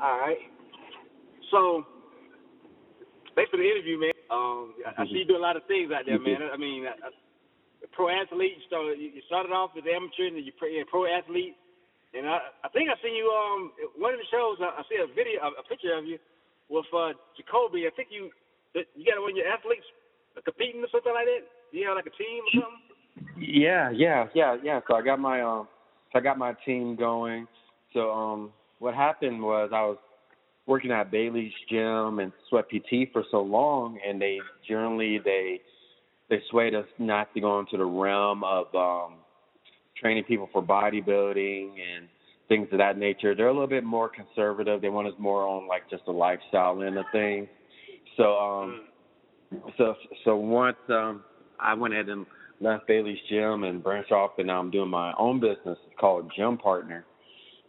All right. So, thanks for the interview, man. Um, I, I see you do a lot of things out there, man. I mean, I, I, pro athlete. You started, you started off as amateur, and then you pro, pro athlete. And I, I think I seen you um one of the shows. I, I see a video, a, a picture of you with uh, Jacoby. I think you you got one of your athletes competing or something like that. You have like a team or something? Yeah, yeah, yeah, yeah. So I got my um, so I got my team going. So um, what happened was I was working at Bailey's gym and Sweat PT for so long, and they generally they they swayed us not to go into the realm of um, training people for bodybuilding and things of that nature. They're a little bit more conservative. They want us more on like just a lifestyle end of things. So um, so so once um, I went ahead and left Bailey's gym and branched off, and now I'm doing my own business. It's called Gym Partner,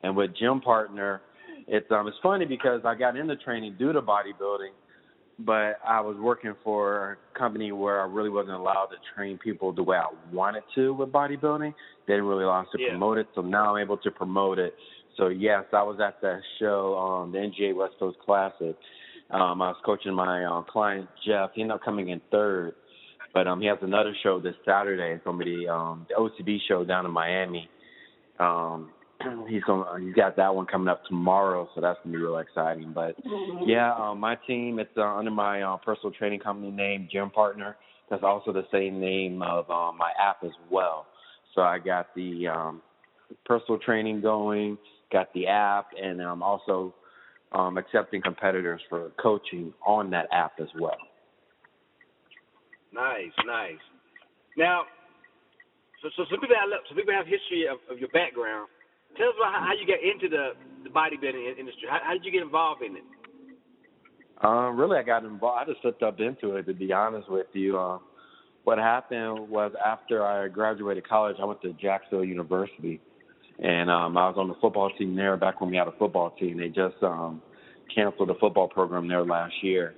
and with Gym Partner, it's um it's funny because I got into training due to bodybuilding, but I was working for a company where I really wasn't allowed to train people the way I wanted to with bodybuilding. They didn't really allow us to yeah. promote it, so now I'm able to promote it. So yes, I was at that show, um, the NGA West Coast Classic. Um, I was coaching my uh, client Jeff. He ended up coming in third, but um, he has another show this Saturday. It's gonna be the, um, the OCB show down in Miami. Um, he's going he's got that one coming up tomorrow, so that's gonna be real exciting. But yeah, um, my team it's uh, under my uh, personal training company name, Gym Partner. That's also the same name of um, my app as well. So I got the um, personal training going, got the app, and I'm also um, accepting competitors for coaching on that app as well. Nice, nice. Now, so so some people have some people have history of, of your background. Tell us about how, you got into the the bodybuilding industry. How, how did you get involved in it? Um, really, I got involved. I just slipped up into it, to be honest with you. Uh, what happened was after I graduated college, I went to Jacksonville University, and um, I was on the football team there back when we had a football team. They just um, canceled the football program there last year.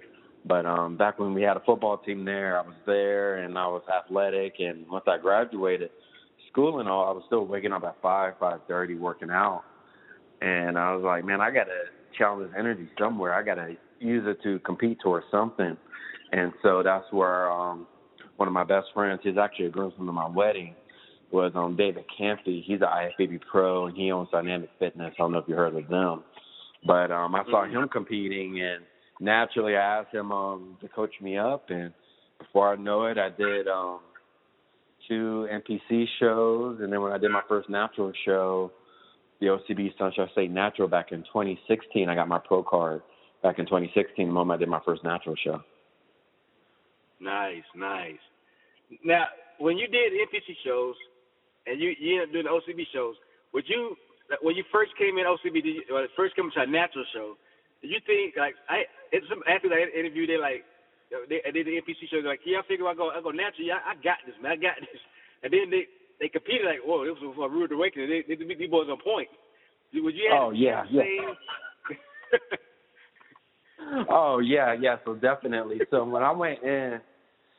But um, back when we had a football team there, I was there and I was athletic. And once I graduated school and all, I was still waking up at five, five thirty, working out. And I was like, man, I got to channel this energy somewhere. I got to use it to compete towards something. And so that's where um, one of my best friends, he's actually a groomsman of my wedding, was um, David Campy. He's an IFBB pro and he owns Dynamic Fitness. I don't know if you heard of them, but um, I saw him competing and naturally I asked him um to coach me up and before I know it I did um two NPC shows and then when I did my first natural show, the OCB Sunshine State Natural back in twenty sixteen, I got my pro card back in twenty sixteen the moment I did my first natural show. Nice, nice. Now, when you did NPC shows and you you ended up doing the OCB shows, would you when you first came in OCB, did you, when first came to a natural show, did you think like I it's some athletes I interviewed they like they, they did the NPC show like yeah I figure I go I go natural yeah I got this man I got this and then they they competed like whoa this was a rude awakening they they, these boys on point. Would you oh yeah yeah. oh yeah yeah so definitely so when I went in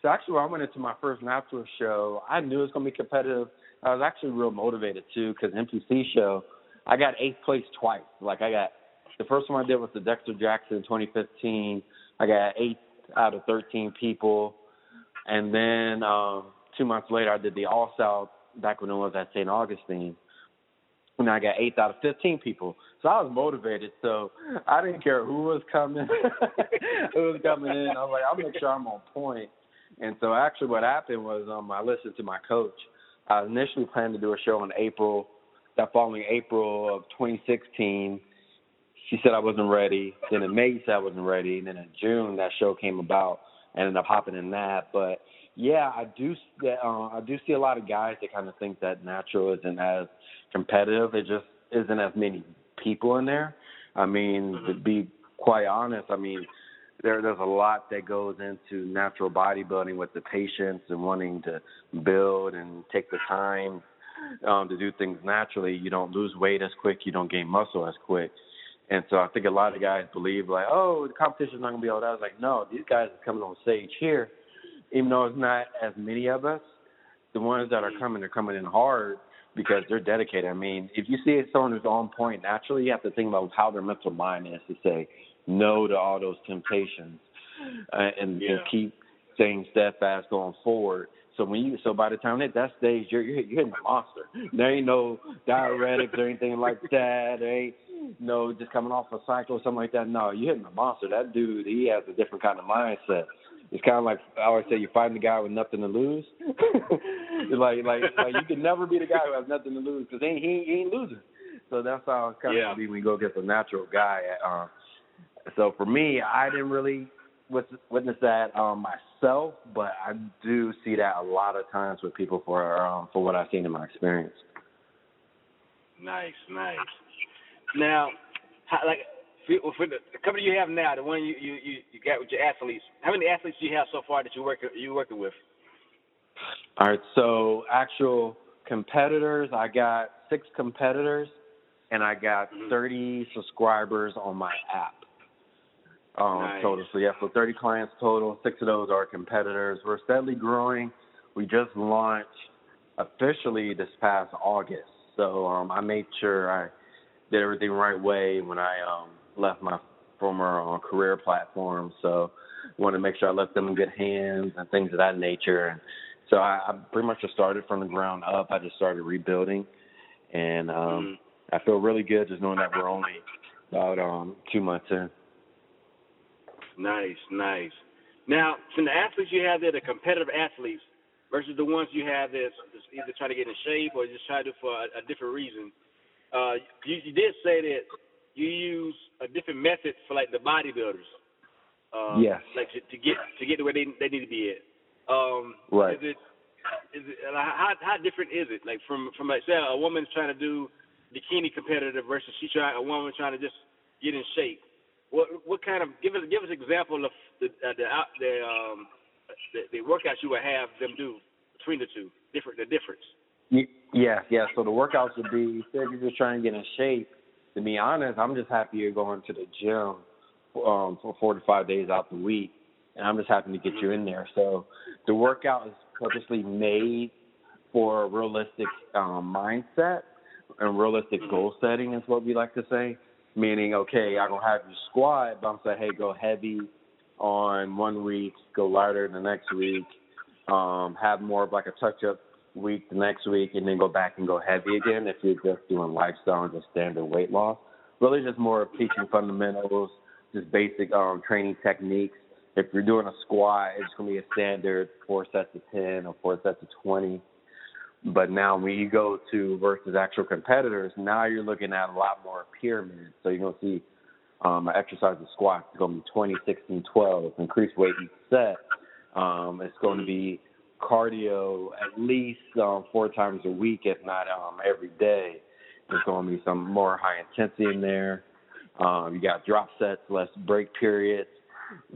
so actually when I went into my first natural show I knew it was gonna be competitive. I was actually real motivated too because NPC show I got eighth place twice. Like I got the first one I did was the Dexter Jackson 2015. I got eight out of 13 people, and then um, two months later I did the All South back when it was at St. Augustine, and I got eight out of 15 people. So I was motivated. So I didn't care who was coming, who was coming in. I was like, I'll make sure I'm on point. And so actually, what happened was um, I listened to my coach. I initially planned to do a show in April that following April of 2016, she said I wasn't ready. Then in May, she said I wasn't ready. And then in June, that show came about. I ended up hopping in that. But yeah, I do. Uh, I do see a lot of guys that kind of think that natural isn't as competitive. It just isn't as many people in there. I mean, to be quite honest, I mean, there there's a lot that goes into natural bodybuilding with the patience and wanting to build and take the time um, to do things naturally, you don't lose weight as quick, you don't gain muscle as quick. And so I think a lot of guys believe like, oh, the competition's not gonna be all that. I was like, no, these guys are coming on stage here, even though it's not as many of us. The ones that are coming are coming in hard because they're dedicated. I mean, if you see someone who's on point naturally, you have to think about how their mental mind is to say no to all those temptations uh, and, yeah. and keep staying steadfast going forward. So when you so by the time at that stage you're you're, you're hitting a monster. There ain't no diuretics or anything like that. There ain't no just coming off a cycle or something like that. No, you're hitting a monster. That dude he has a different kind of mindset. It's kind of like I always say, you're fighting the guy with nothing to lose. like like like you can never be the guy who has nothing to lose because he, he he ain't losing. So that's how it's kind yeah. of be when you go get the natural guy. Um, so for me, I didn't really witness that um, myself, but I do see that a lot of times with people for um, for what I've seen in my experience. Nice, nice. Now, how, like for, for the, the company you have now, the one you, you you you got with your athletes, how many athletes do you have so far that you work you working with? All right, so actual competitors, I got six competitors, and I got mm-hmm. 30 subscribers on my app um, nice. total. So yeah, so 30 clients total. Six of those are competitors. We're steadily growing. We just launched officially this past August. So um, I made sure I did everything the right way when I um, left my former uh, career platform. So I want to make sure I left them in good hands and things of that nature. And so I, I pretty much just started from the ground up. I just started rebuilding, and um, mm-hmm. I feel really good just knowing that we're only about um, two months in. Nice, nice. Now, from the athletes you have there, the competitive athletes versus the ones you have that's either trying to get in shape or just trying to for a, a different reason. Uh, you, you did say that you use a different method for like the bodybuilders. Uh, yes. Like to, to get to get to where they they need to be at. Um, right. Is it is it how how different is it? Like from from like say a woman's trying to do bikini competitive versus she trying a woman trying to just get in shape. What what kind of give us give us an example of the uh, the the um the, the workouts you would have them do between the two different the difference. Yeah, yeah. So the workouts would be if you're just trying to get in shape. To be honest, I'm just happy you're going to the gym um, for four to five days out the week, and I'm just happy to get you in there. So the workout is purposely made for a realistic um, mindset and realistic mm-hmm. goal setting is what we like to say meaning okay, I'm gonna have you squat, but I'm saying hey, go heavy on one week, go lighter the next week, um, have more of like a touch up week the next week, and then go back and go heavy again if you're just doing lifestyle and just standard weight loss. Really, just more teaching fundamentals, just basic um, training techniques. If you're doing a squat, it's gonna be a standard four sets of ten or four sets of twenty but now when you go to versus actual competitors, now you're looking at a lot more pyramids. So you're going to see um, exercise of squats is going to be 20, 16, 12, increased weight each set. Um, it's going to be cardio at least um, four times a week, if not um, every day. There's going to be some more high intensity in there. Um, you got drop sets, less break periods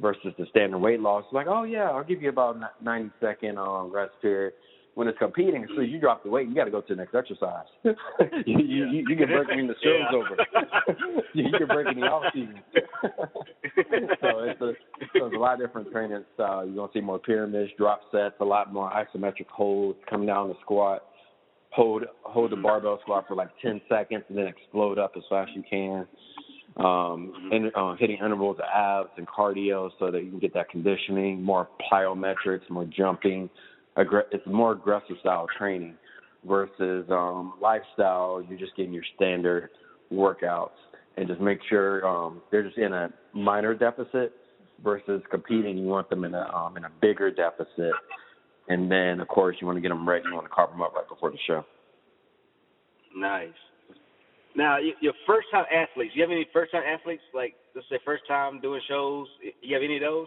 versus the standard weight loss. Like, oh yeah, I'll give you about 90 second um, rest period when it's competing, as soon as you drop the weight, you got to go to the next exercise. you, you, you, you can break when the show's yeah. over. you can break in the off season. so it's a so it's a lot of different training styles. You're gonna see more pyramids, drop sets, a lot more isometric holds, come down the squat, hold hold the barbell squat for like ten seconds, and then explode up as fast as you can. Um, and uh, hitting intervals of abs and cardio so that you can get that conditioning, more plyometrics, more jumping, it's more aggressive style training versus um, lifestyle. You're just getting your standard workouts and just make sure um, they're just in a minor deficit versus competing. You want them in a um, in a bigger deficit, and then of course you want to get them ready. You want to carb them up right before the show. Nice. Now, your first time athletes. You have any first time athletes like let's say first time doing shows? You have any of those?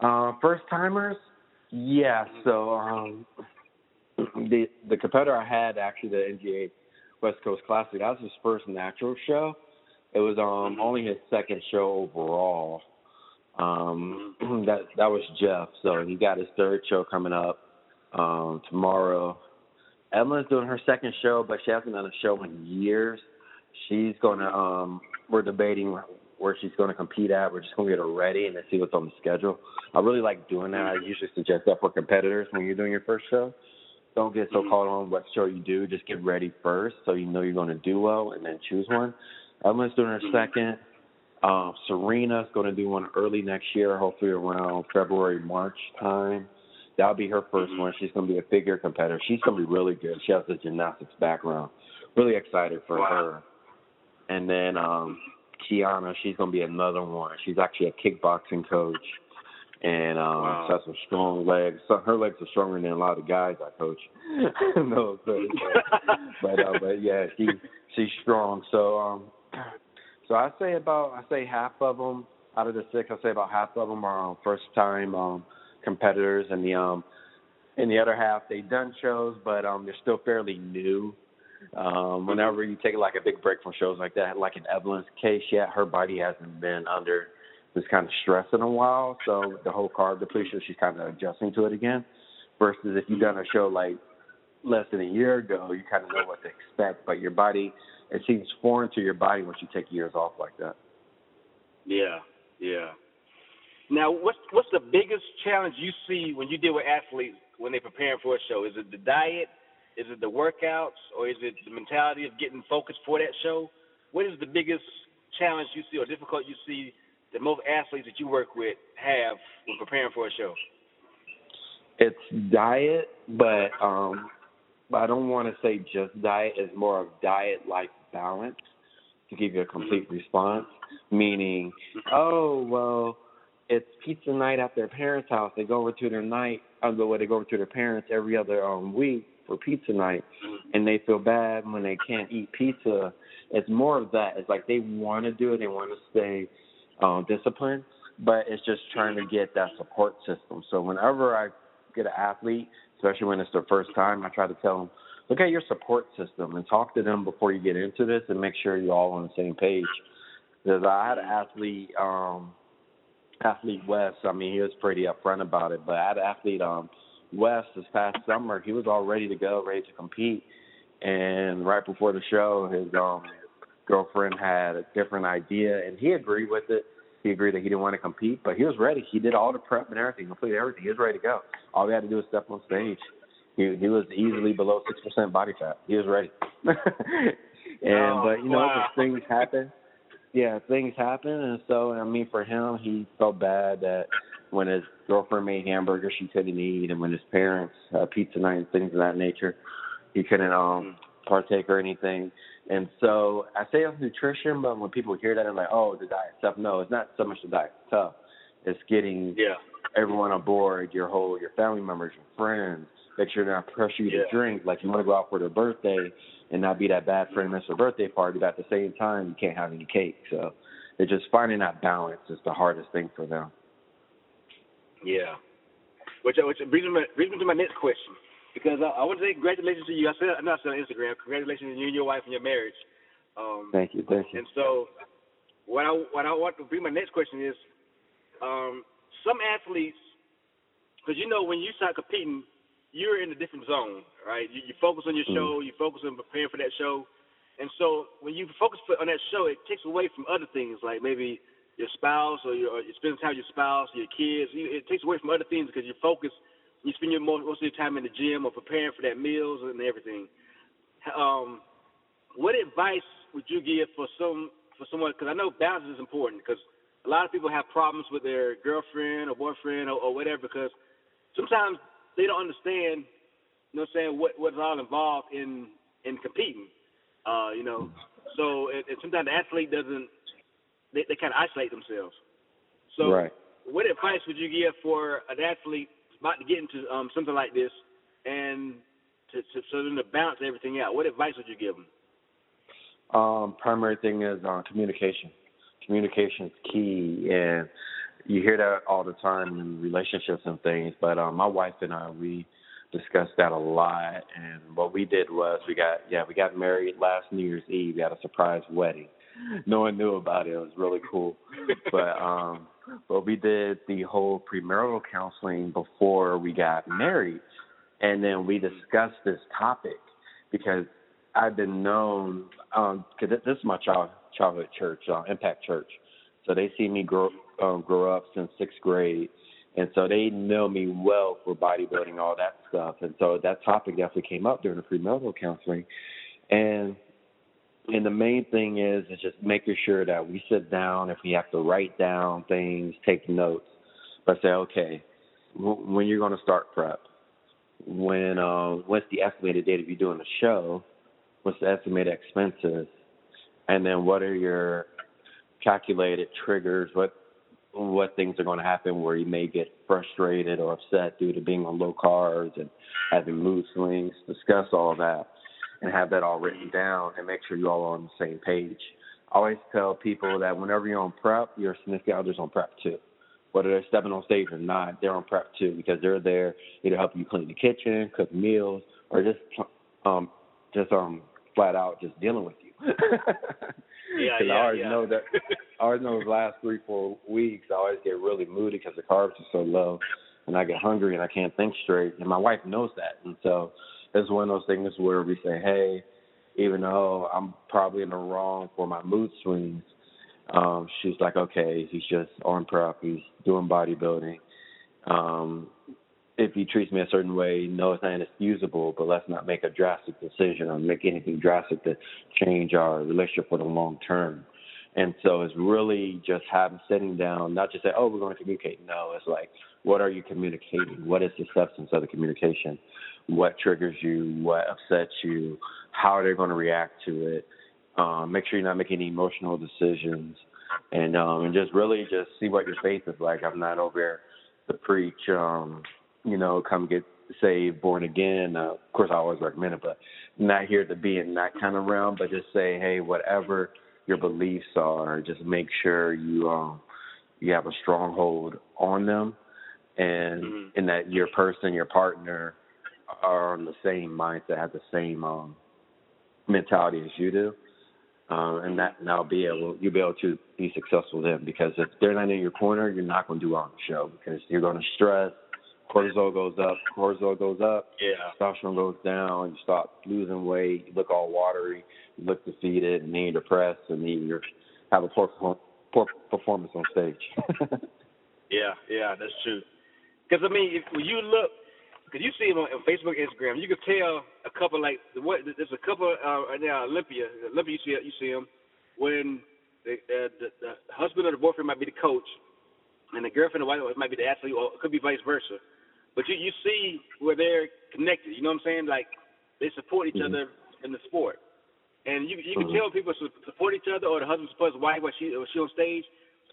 Uh, first timers. Yeah, so um, the the competitor I had actually the NGA West Coast Classic. That was his first natural show. It was um mm-hmm. only his second show overall. Um, mm-hmm. that that was Jeff. So he got his third show coming up um, tomorrow. Evelyn's doing her second show, but she hasn't done a show in years. She's gonna um we're debating where she's going to compete at. We're just going to get her ready and then see what's on the schedule. I really like doing that. I usually suggest that for competitors when you're doing your first show. don't get so Mhm. caught on what show you do. Just get ready first, so you know you're going to do well, and then choose one. Evelyn's doing her Mhm. second. Um, Serena's going to do one early next year, hopefully around February, March time. That'll be her 1st Mhm. one. She's going to be a figure competitor. She's going to be really good. She has a gymnastics background. Really excited for Wow. her. And then um Kiana, she's going to be another one. She's actually a kickboxing coach. And um Wow. she has some strong legs. So her legs are stronger than a lot of guys I coach. no, so, but uh, but yeah, she she's strong. So um so I say about I say half of them out of the six. I say about half of them are um, first time um, competitors, and the um and the other half they done shows, but um they're still fairly new. Um, whenever you take like a big break from shows like that, like in Evelyn's case, yeah, her body hasn't been under this kind of stress in a while, so the whole carb depletion, she's kind of adjusting to it again. Versus if you've done a show like less than a year ago, you kind of know what to expect, but your body it seems foreign to your body once you take years off like that. Yeah, yeah. Now, what's what's the biggest challenge you see when you deal with athletes when they're preparing for a show? Is it the diet? Is it the workouts, or is it the mentality of getting focused for that show? What is the biggest challenge you see or difficult you see that most athletes that you work with have when preparing for a show? It's diet, but um but I don't want to say just diet. It's more of diet life balance to give you a complete response. Meaning, oh well, it's pizza night at their parents' house. They go over to their night, the way they go over to their parents every other um week for pizza night, and they feel bad when they can't eat pizza. It's more of that. It's like they want to do it. They want to stay um, disciplined, but it's just trying to get that support system. So whenever I get an athlete, especially when it's their first time, I try to tell them, look at your support system and talk to them before you get into this and make sure you're all on the same page. Because I had an athlete, um, athlete West. I mean, he was pretty upfront about it, but I had an athlete, um, West this past summer. He was all ready to go, ready to compete, and right before the show, his um girlfriend had a different idea, and he agreed with it. He agreed that he didn't want to compete, but he was ready. He did all the prep and everything, completed everything. He was ready to go. All we had to do was step on stage. He he was easily below six percent body fat. He was ready. and Oh, but you know, wow. things happen. Yeah, things happen, and so I mean, for him, he felt bad that when his girlfriend made hamburgers she couldn't eat, and when his parents had pizza night and things of that nature, he couldn't um partake or anything. And so I say it's nutrition, but when people hear that, they're like, "Oh, the diet stuff." No, it's not so much the diet stuff. It's getting Yeah. everyone on board, your whole, your family members, your friends. Make sure they're not pressure you Yeah. to drink. Like you want to go out for their birthday and not be that bad friend miss their birthday party, but at the same time you can't have any cake. So it's just finding that balance is the hardest thing for them. Yeah. Which which brings me brings me to my next question because I, I want to say congratulations to you. I said I know I said on Instagram. Congratulations to you and your wife and your marriage. Um, Thank you, thank you. and so, what I what I want to bring my next question is, um, some athletes, because you know when you start competing, you're in a different zone, right? You, you focus on your Mhm. show, you focus on preparing for that show, and so when you focus on that show, it takes away from other things like maybe your spouse or your or you spend time with your spouse, your kids. You, it takes away from other things because you focus. You spend your most, most of your time in the gym or preparing for that meals and everything. Um, what advice would you give for some for someone? Because I know balance is important. Because a lot of people have problems with their girlfriend or boyfriend or, or whatever. Because sometimes they don't understand. You know, what I'm saying what what's all involved in in competing. Uh, you know, so and, and sometimes the athlete doesn't. They, they kind of isolate themselves. So, right. what advice would you give for an athlete about to get into um, something like this, and to, to so them to balance everything out? What advice would you give them? Um, primary thing is uh, communication. Communication is key, and you hear that all the time in relationships and things. But um, my wife and I, we discussed that a lot. And what we did was we got yeah we got married last New Year's Eve. We had a surprise wedding. No one knew about it. It was really cool. but um, but we did the whole premarital counseling before we got married, and then we discussed this topic because I've been known um because this is my child childhood church, uh, Impact Church. So they see me grow um, grow up since sixth grade, and so they know me well for bodybuilding, all that stuff. And so that topic definitely came up during the premarital counseling, and and the main thing is is just making sure that we sit down if we have to write down things, take notes, but say okay, when you're going to start prep, when uh, what's the estimated date of you doing the show, what's the estimated expenses, and then what are your calculated triggers, what what things are going to happen where you may get frustrated or upset due to being on low carbs and having mood swings. Discuss all that and have that all written down and make sure you all are on the same page. I always tell people that whenever you're on prep, your significant other's on prep too whether they're stepping on stage or not, they're on prep too because they're there either help you clean the kitchen, cook meals, or just um just um flat out just dealing with you. yeah, yeah, I always yeah. know that. I always know those last three four weeks, I always get really moody because the carbs are so low, and I get hungry and I can't think straight. And my wife knows that, and so it's one of those things where we say, hey, even though I'm probably in the wrong for my mood swings um, she's like, okay, he's just on prep, he's doing bodybuilding. Um, if he treats me a certain way, no, it's not inexcusable, but let's not make a drastic decision or make anything drastic to change our relationship for the long term. And so it's really just having sitting down, not just say, oh, we're going to communicate. No, it's like, what are you communicating? What is the substance of the communication? What triggers you? What upsets you? How are they going to react to it? Um, make sure you're not making emotional decisions, and um, and just really just see what your faith is like. I'm not over here to preach, um, you know, come get saved, born again. Uh, of course, I always recommend it, but not here to be in that kind of realm. But just say, hey, whatever your beliefs are, just make sure you um, you have a stronghold on them, and mm-hmm. and that your person, your partner, are on the same mindset, have the same um, mentality as you do um, and that now be able you'll be able to be successful then because if they're not in your corner, you're not going to do well on the show because you're going to stress. Cortisol goes up, cortisol goes up, yeah. testosterone goes down, you start losing weight, you look all watery, you look defeated, and then you're depressed, and then you have a poor, poor performance on stage. yeah, yeah, that's true. Because I mean, if you look because you see him on, Facebook, Instagram. You can tell a couple like what there's a couple uh, now Olympia. Olympia, you see you see him when the, uh, the the husband or the boyfriend might be the coach, and the girlfriend or wife might be the athlete, or it could be vice versa. But you you see where they're connected. You know what I'm saying? Like they support each mm-hmm. other in the sport, and you you can mm-hmm. tell people support each other, or the husband supports his wife when she when she on stage,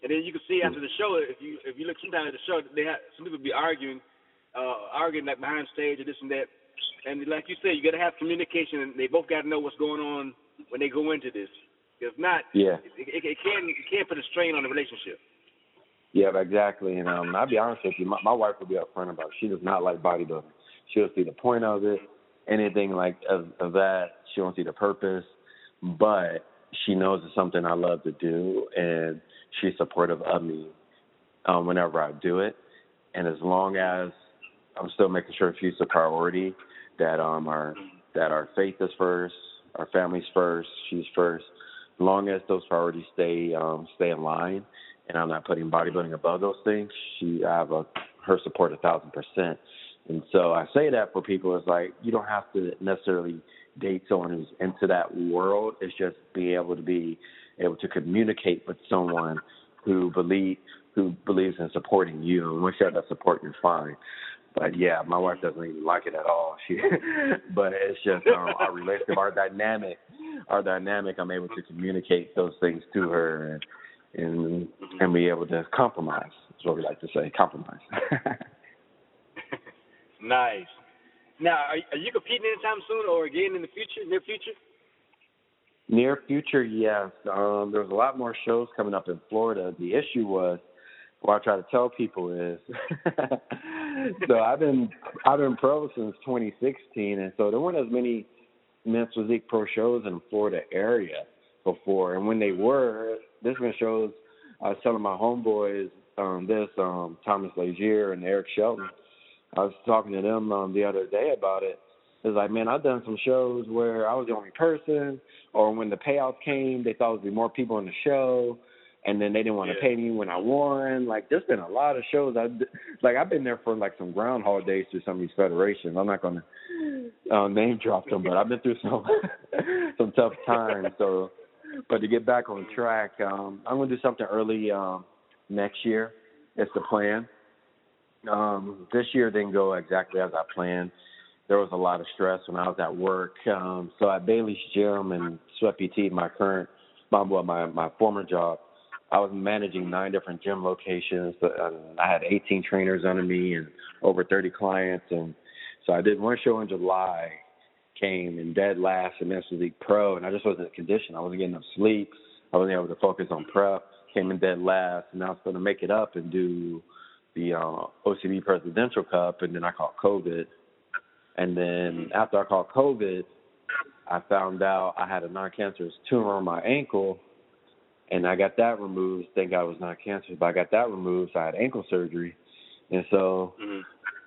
and then you can see after the show if you if you look sometimes at the show they have some people be arguing uh, arguing like behind stage or this and that. And like you said, you got to have communication, and they both got to know what's going on when they go into this. If not, yeah, it, it, it can it can put a strain on the relationship. Yeah, exactly. And um, I'll be honest with you, my, my wife will be upfront about it. She does not like bodybuilding. She'll see the point of it, anything like of, of that. She won't see the purpose, but she knows it's something I love to do, and she's supportive of me um, whenever I do it. And as long as I'm still making sure she's a priority. That um our that our faith is first, our family's first, she's first. As long as those priorities stay um stay in line, and I'm not putting bodybuilding above those things, she I have a her support a thousand percent. And so I say that for people is like you don't have to necessarily date someone who's into that world. It's just being able to be able to communicate with someone who believe who believes in supporting you. And once you have that support, you're fine. But yeah, my wife doesn't even like it at all. She, but it's just um, our relationship, our dynamic, our dynamic. I'm able to communicate those things to her and and and be able to compromise. Is what we like to say, compromise. nice. Now, are, are you competing anytime soon, or again in the future, near future? Near future, yes. Um, there's a lot more shows coming up in Florida. The issue was what I try to tell people is so I've been I've been pro since 2016, and so there weren't as many men's physique pro shows in the Florida area before, and when they were, this one shows I was telling my homeboys um, this um, Thomas Lazier and Eric Shelton. I was talking to them um, the other day about it. It's like, man, I've done some shows where I was the only person, or when the payouts came, they thought there would be more people in the show and then they didn't want to Yeah. pay me when I won. Like there's been a lot of shows. I like I've been there for like some groundhog days through some of these federations. I'm not gonna uh, name drop them, but I've been through some some tough times. So, but to get back on track, um, I'm gonna do something early um, next year. It's the plan. Um, this year didn't go exactly as I planned. There was a lot of stress when I was at work. Um, so at Bailey's Gym and Sweat PT, my current, my well, my my former job, I was managing nine different gym locations. And I had 18 trainers under me and over 30 clients. And so I did one show in July, came in dead last in Master League Pro, and I just wasn't conditioned. I wasn't getting enough sleep. I wasn't able to focus on prep. Came in dead last, and I was going to make it up and do the uh, OCB Presidential Cup, and then I caught COVID. And then after I caught COVID, I found out I had a non-cancerous tumor on my ankle, and I got that removed. Thank God it was not cancerous, but I got that removed, so I had ankle surgery. And so, Mm-hmm.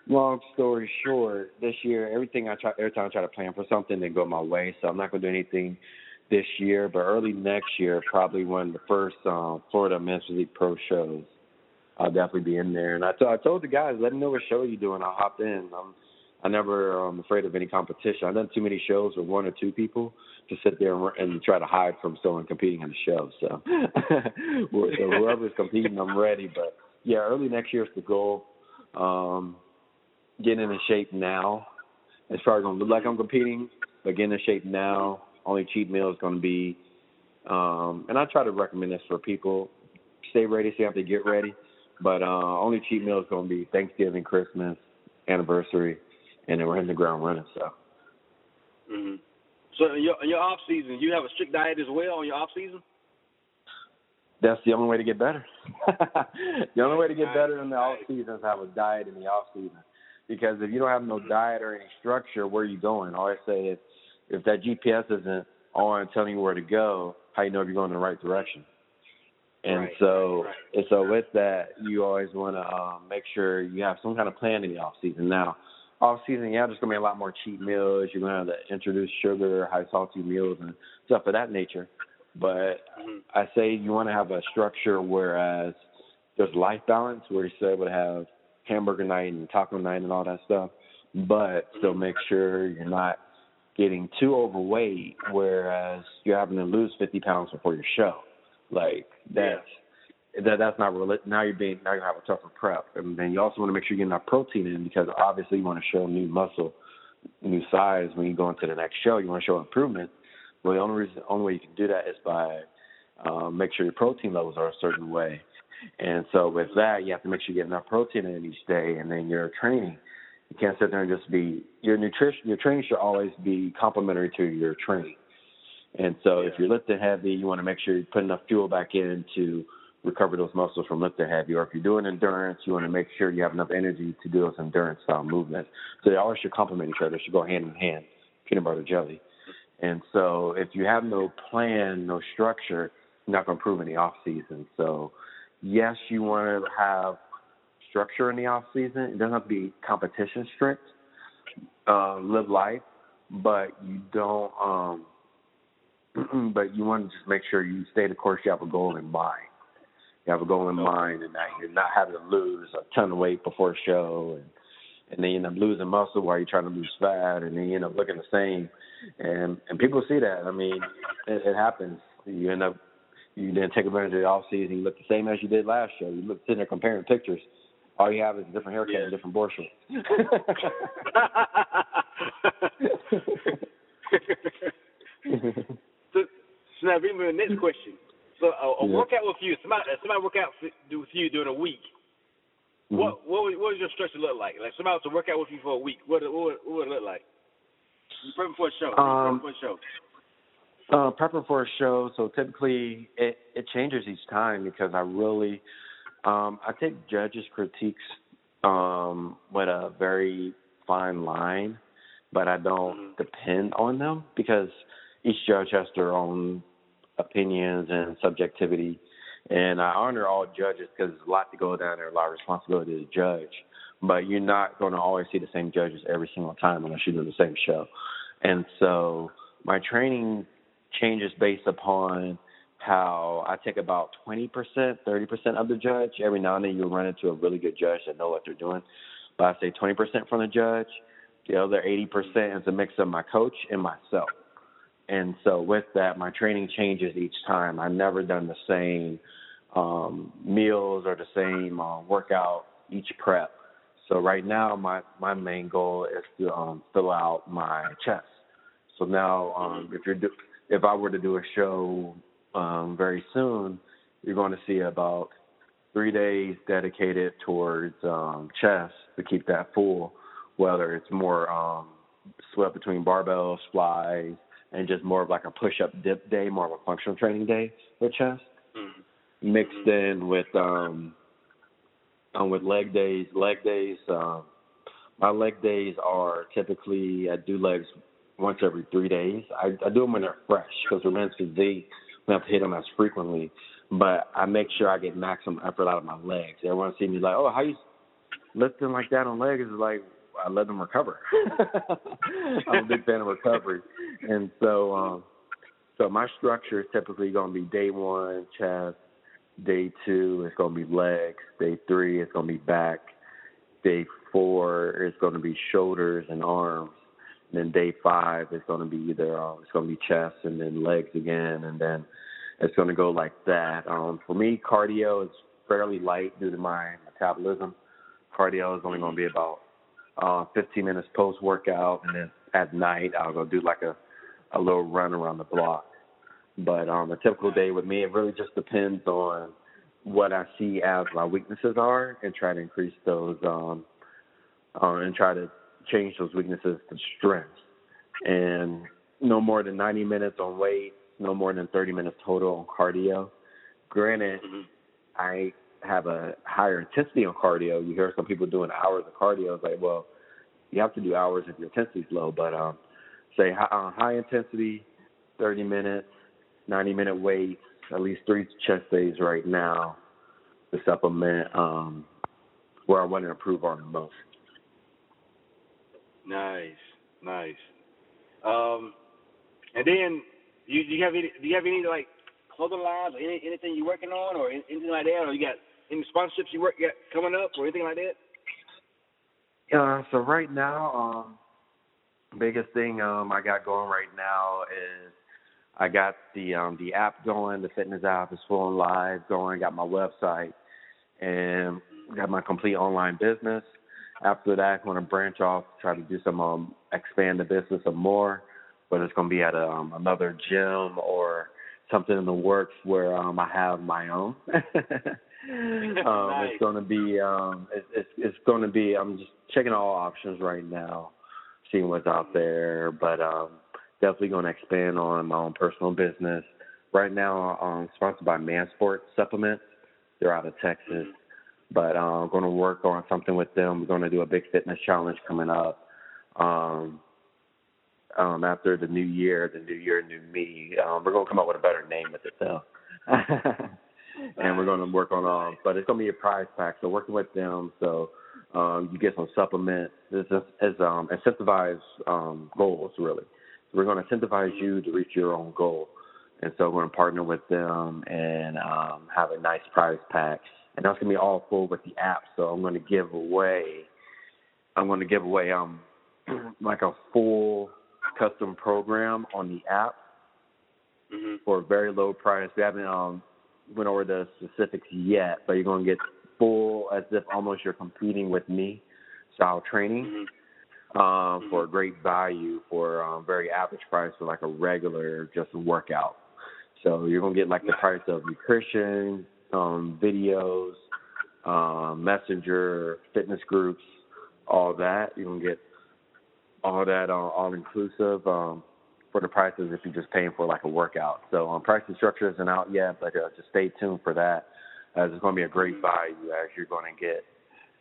Long story short, this year everything I try every time I try to plan for something didn't go my way, so I'm not gonna do anything this year. But early next year, probably one of the first um, Florida Men's League Pro shows. I'll definitely be in there. And I, t- I told the guys, let me know what show you're doing. I'll hop in. I'm I never am afraid of any competition. I've done too many shows with one or two people to sit there and, and try to hide from someone competing in the show. So, so whoever's competing, I'm ready. But yeah, early next year is the goal. Um, getting in shape now. It's probably gonna look like I'm competing, but getting in shape now. Only cheat meal is gonna be, um, and I try to recommend this for people. Stay ready, so you have to get ready. But uh, only cheat meal is gonna be Thanksgiving, Christmas, anniversary, and then we're hitting the ground running. So. hmm So in your in your off season, you have a strict diet as well on your off season. That's the only way to get better. the only way to get better in the off season is have a diet in the off season. Because if you don't have no Mhm. diet or any structure, where are you going? All I say is, if that GPS isn't on telling you where to go, how you know if you're going in the right direction? And Right, so, right, and so with that, you always want to um, make sure you have some kind of plan in the off season. Now, off season, yeah, there's gonna be a lot more cheat meals. You're gonna have to introduce sugar, high salty meals, and stuff of that nature. But hmm I say you want to have a structure whereas there's life balance where you're able to have hamburger night and taco night and all that stuff, but still make sure you're not getting too overweight whereas you're having to lose 50 pounds before your show. Like that's that that's not real. Now you're being now you have a tougher prep, and then you also want to make sure you're getting enough protein in because obviously you want to show new muscle, new size when you go into the next show. You want to show improvement. Well, the only reason, the only way you can do that is by um, make sure your protein levels are a certain way. And so with that, you have to make sure you get enough protein in each day, and then your training. You can't sit there and just be your nutrition. Your training should always be complementary to your training. And so if you're lifting heavy, you want to make sure you put enough fuel back in to recover those muscles from lifting heavy. Or if you're doing endurance, you want to make sure you have enough energy to do those endurance style movements. So they always should complement each other. They should go hand in hand, peanut butter jelly. And so if you have no plan, no structure, you're not going to improve in the off season. So yes, you want to have structure in the off season. It doesn't have to be competition strict. Uh, live life, but you don't. um But you want to just make sure you stay the course. You have a goal in mind. You have a goal in mind, and that you're not having to lose a ton of weight before a show, and and then you end up losing muscle while you're trying to lose fat, and then you end up looking the same. And and people see that. I mean, it, it happens. You end up you didn't take advantage of the off season. You look the same as you did last year. You look sitting there comparing pictures. All you have is a different haircut Yeah. and different board shorts. so, so now bring me to the next question. So a, a Yeah. workout with you, somebody somebody work out with you during a week. Mm-hmm. What what would, what does your structure look like? Like somebody was to work out with you for a week. What what would, what would it look like? You prepping for a show. Um, for a show. Uh, prepping for a show, so typically it, it changes each time because I really um, I take judges' critiques um, with a very fine line, but I don't Mhm. depend on them because each judge has their own opinions and subjectivity, and I honor all judges because there's a lot to go down there, a lot of responsibility to judge. But you're not going to always see the same judges every single time unless you do the same show, and so my training changes based upon how I take about 20%, 30% of the judge. Every now and then you'll run into a really good judge that know what they're doing. But I say 20% from the judge. The other 80% is a mix of my coach and myself. And so with that, my training changes each time. I've never done the same um, meals or the same uh, workout each prep. So right now, my my main goal is to um, fill out my chest. So now, um, if you're do, if I were to do a show um, very soon, you're going to see about three days dedicated towards um, chest to keep that full, whether it's more um, sweat between barbells, flies, and just more of like a push-up dip day, more of a functional training day for chest, mm-hmm. mixed mm-hmm. in with um, um, with leg days. Leg days, um, my leg days are typically I do legs once every three days. I, I do them when they're fresh because for men's physique, we have to hit them as frequently. But I make sure I get maximum effort out of my legs. Everyone sees me like, oh, how you lifting like that on legs? Is like I let them recover. I'm a big fan of recovery, and so um, so my structure is typically going to be day one chest, day two it's going to be legs, day three it's going to be back, day four it's going to be shoulders and arms, and then day five is going to be either um, it's going to be chest and then legs again, and then it's going to go like that. Um, for me, cardio is fairly light due to my metabolism. Cardio is only going to be about uh, 15 minutes post workout, and then at night I'll go do like a a little run around the block. But um, a typical day with me, it really just depends on what I see as my weaknesses are, and try to increase those, um, uh, and try to change those weaknesses to strengths. And no more than 90 minutes on weight, no more than 30 minutes total on cardio. Granted, mm-hmm. I have a higher intensity on cardio. You hear some people doing hours of cardio. It's like, well, you have to do hours if your intensity is low. But um, say high, uh, high intensity, 30 minutes, 90 minute weights, at least three chest days right now to supplement um, where I want to improve on the most. Nice, nice. Um, and then you do you have any do you have any like clothing lines or any, anything you're working on or anything like that or you got any sponsorships you work got coming up or anything like that? Uh, so right now, um, biggest thing um I got going right now is I got the um the app going, the fitness app is full and live going, got my website and got my complete online business. After that, I'm going to branch off, try to do some um expand the business some more, whether it's going to be at a, um, another gym or something in the works where um I have my own. um, nice. It's going to be um, it, it's it's going to be. I'm just checking all options right now, seeing what's out there. But um, definitely going to expand on my own personal business. Right now, I'm sponsored by Mansport Supplements. They're out of Texas, mm-hmm. But uh, I'm going to work on something with them. We're going to do a big fitness challenge coming up. Um, um, after the new year, the new year, new me. Um, we're gonna come up with a better name with it though. and we're going to work on um but it's going to be a prize pack so working with them so um you get some supplements this is as um incentivized um goals really so we're going to incentivize you to reach your own goal and so we're going to partner with them and um have a nice prize pack and that's going to be all full with the app so i'm going to give away i'm going to give away um like a full custom program on the app mm-hmm. for a very low price. We haven't um, went over the specifics yet, but you're going to get full as if almost you're competing with me style training mm-hmm. um, for a great value for um, very average price for like a regular just workout. So you're going to get like the price of nutrition, um, videos, um, messenger, fitness groups, all that. You can get all that uh, all inclusive. Um, for the prices if you're just paying for like a workout. So um, pricing structure isn't out yet, but uh, just stay tuned for that. As it's going to be a great value as you're going to get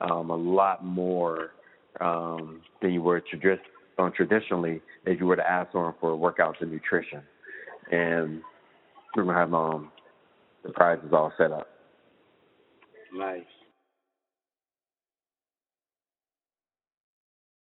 um, a lot more um, than you were tradi- uh, traditionally if you were to ask someone for workouts and nutrition. And we're going to have um, the prize is all set up. Nice.